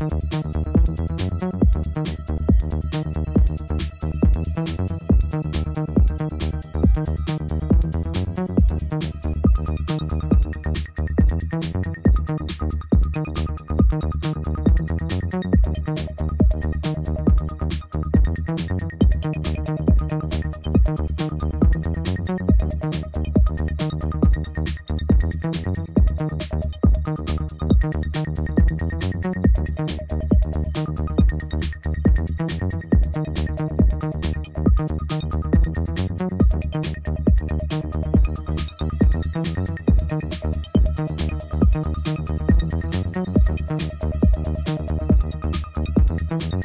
Thank you. Thank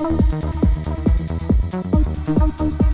Thank you.